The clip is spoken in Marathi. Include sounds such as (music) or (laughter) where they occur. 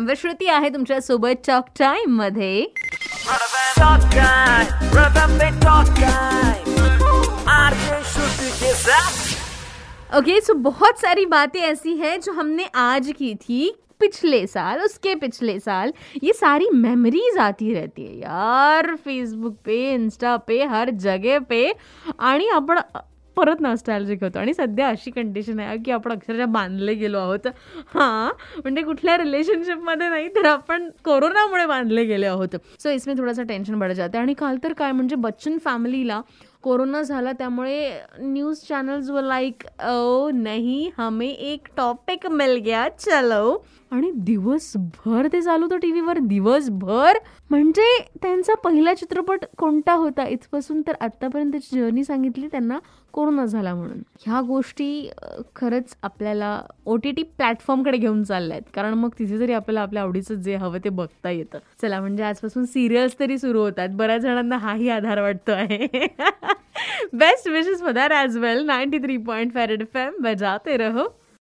वर श्रुती आहे तुमच्या सोबत टॉक टाइम मध्ये. ओके सो बहुत सारी बातें ऐसी हैं जो हमने आज की थी पिछले साल, उसके पिछले साल। ये सारी मेमोरीज आती रहती है यार फेसबुक पे इंस्टा पे, हर जगह पे। आणि आपण परत नॉस्टॅल्जिक होतो. आणि सध्या अशी कंडिशन आहे की आपण अक्षरशः बांधले गेलो आहोत. हां म्हणजे कुठल्या रिलेशनशिपमध्ये नाही तर आपण कोरोनामुळे बांधले गेले आहोत. सो इसमें थोडासा टेन्शन बढत जाते. आणि काल तर काय म्हणजे बच्चन फॅमिलीला कोरोना झाला त्यामुळे न्यूज चॅनल्स व लाईक ओ नाही हमें एक टॉपिक मिल गया चलो. आणि दिवसभर ते चालू होतं टी व्हीवर दिवसभर. म्हणजे त्यांचा पहिला चित्रपट कोणता होता? इथपासून तर आत्तापर्यंतची जर्नी सांगितली त्यांना कोरोना झाला म्हणून. ह्या गोष्टी खरंच आपल्याला ओ टी टी प्लॅटफॉर्मकडे घेऊन चालल्या आहेत कारण मग तिथे जरी आपल्याला आपल्या आवडीचं जे हवं ते बघता येतं. चला म्हणजे आजपासून सिरियल्स तरी सुरू होतात. बऱ्याच जणांना हाही आधार वाटतो आहे. (laughs) बेस्ट विशेष for that as well ninety three point farad F M बजाते रहो.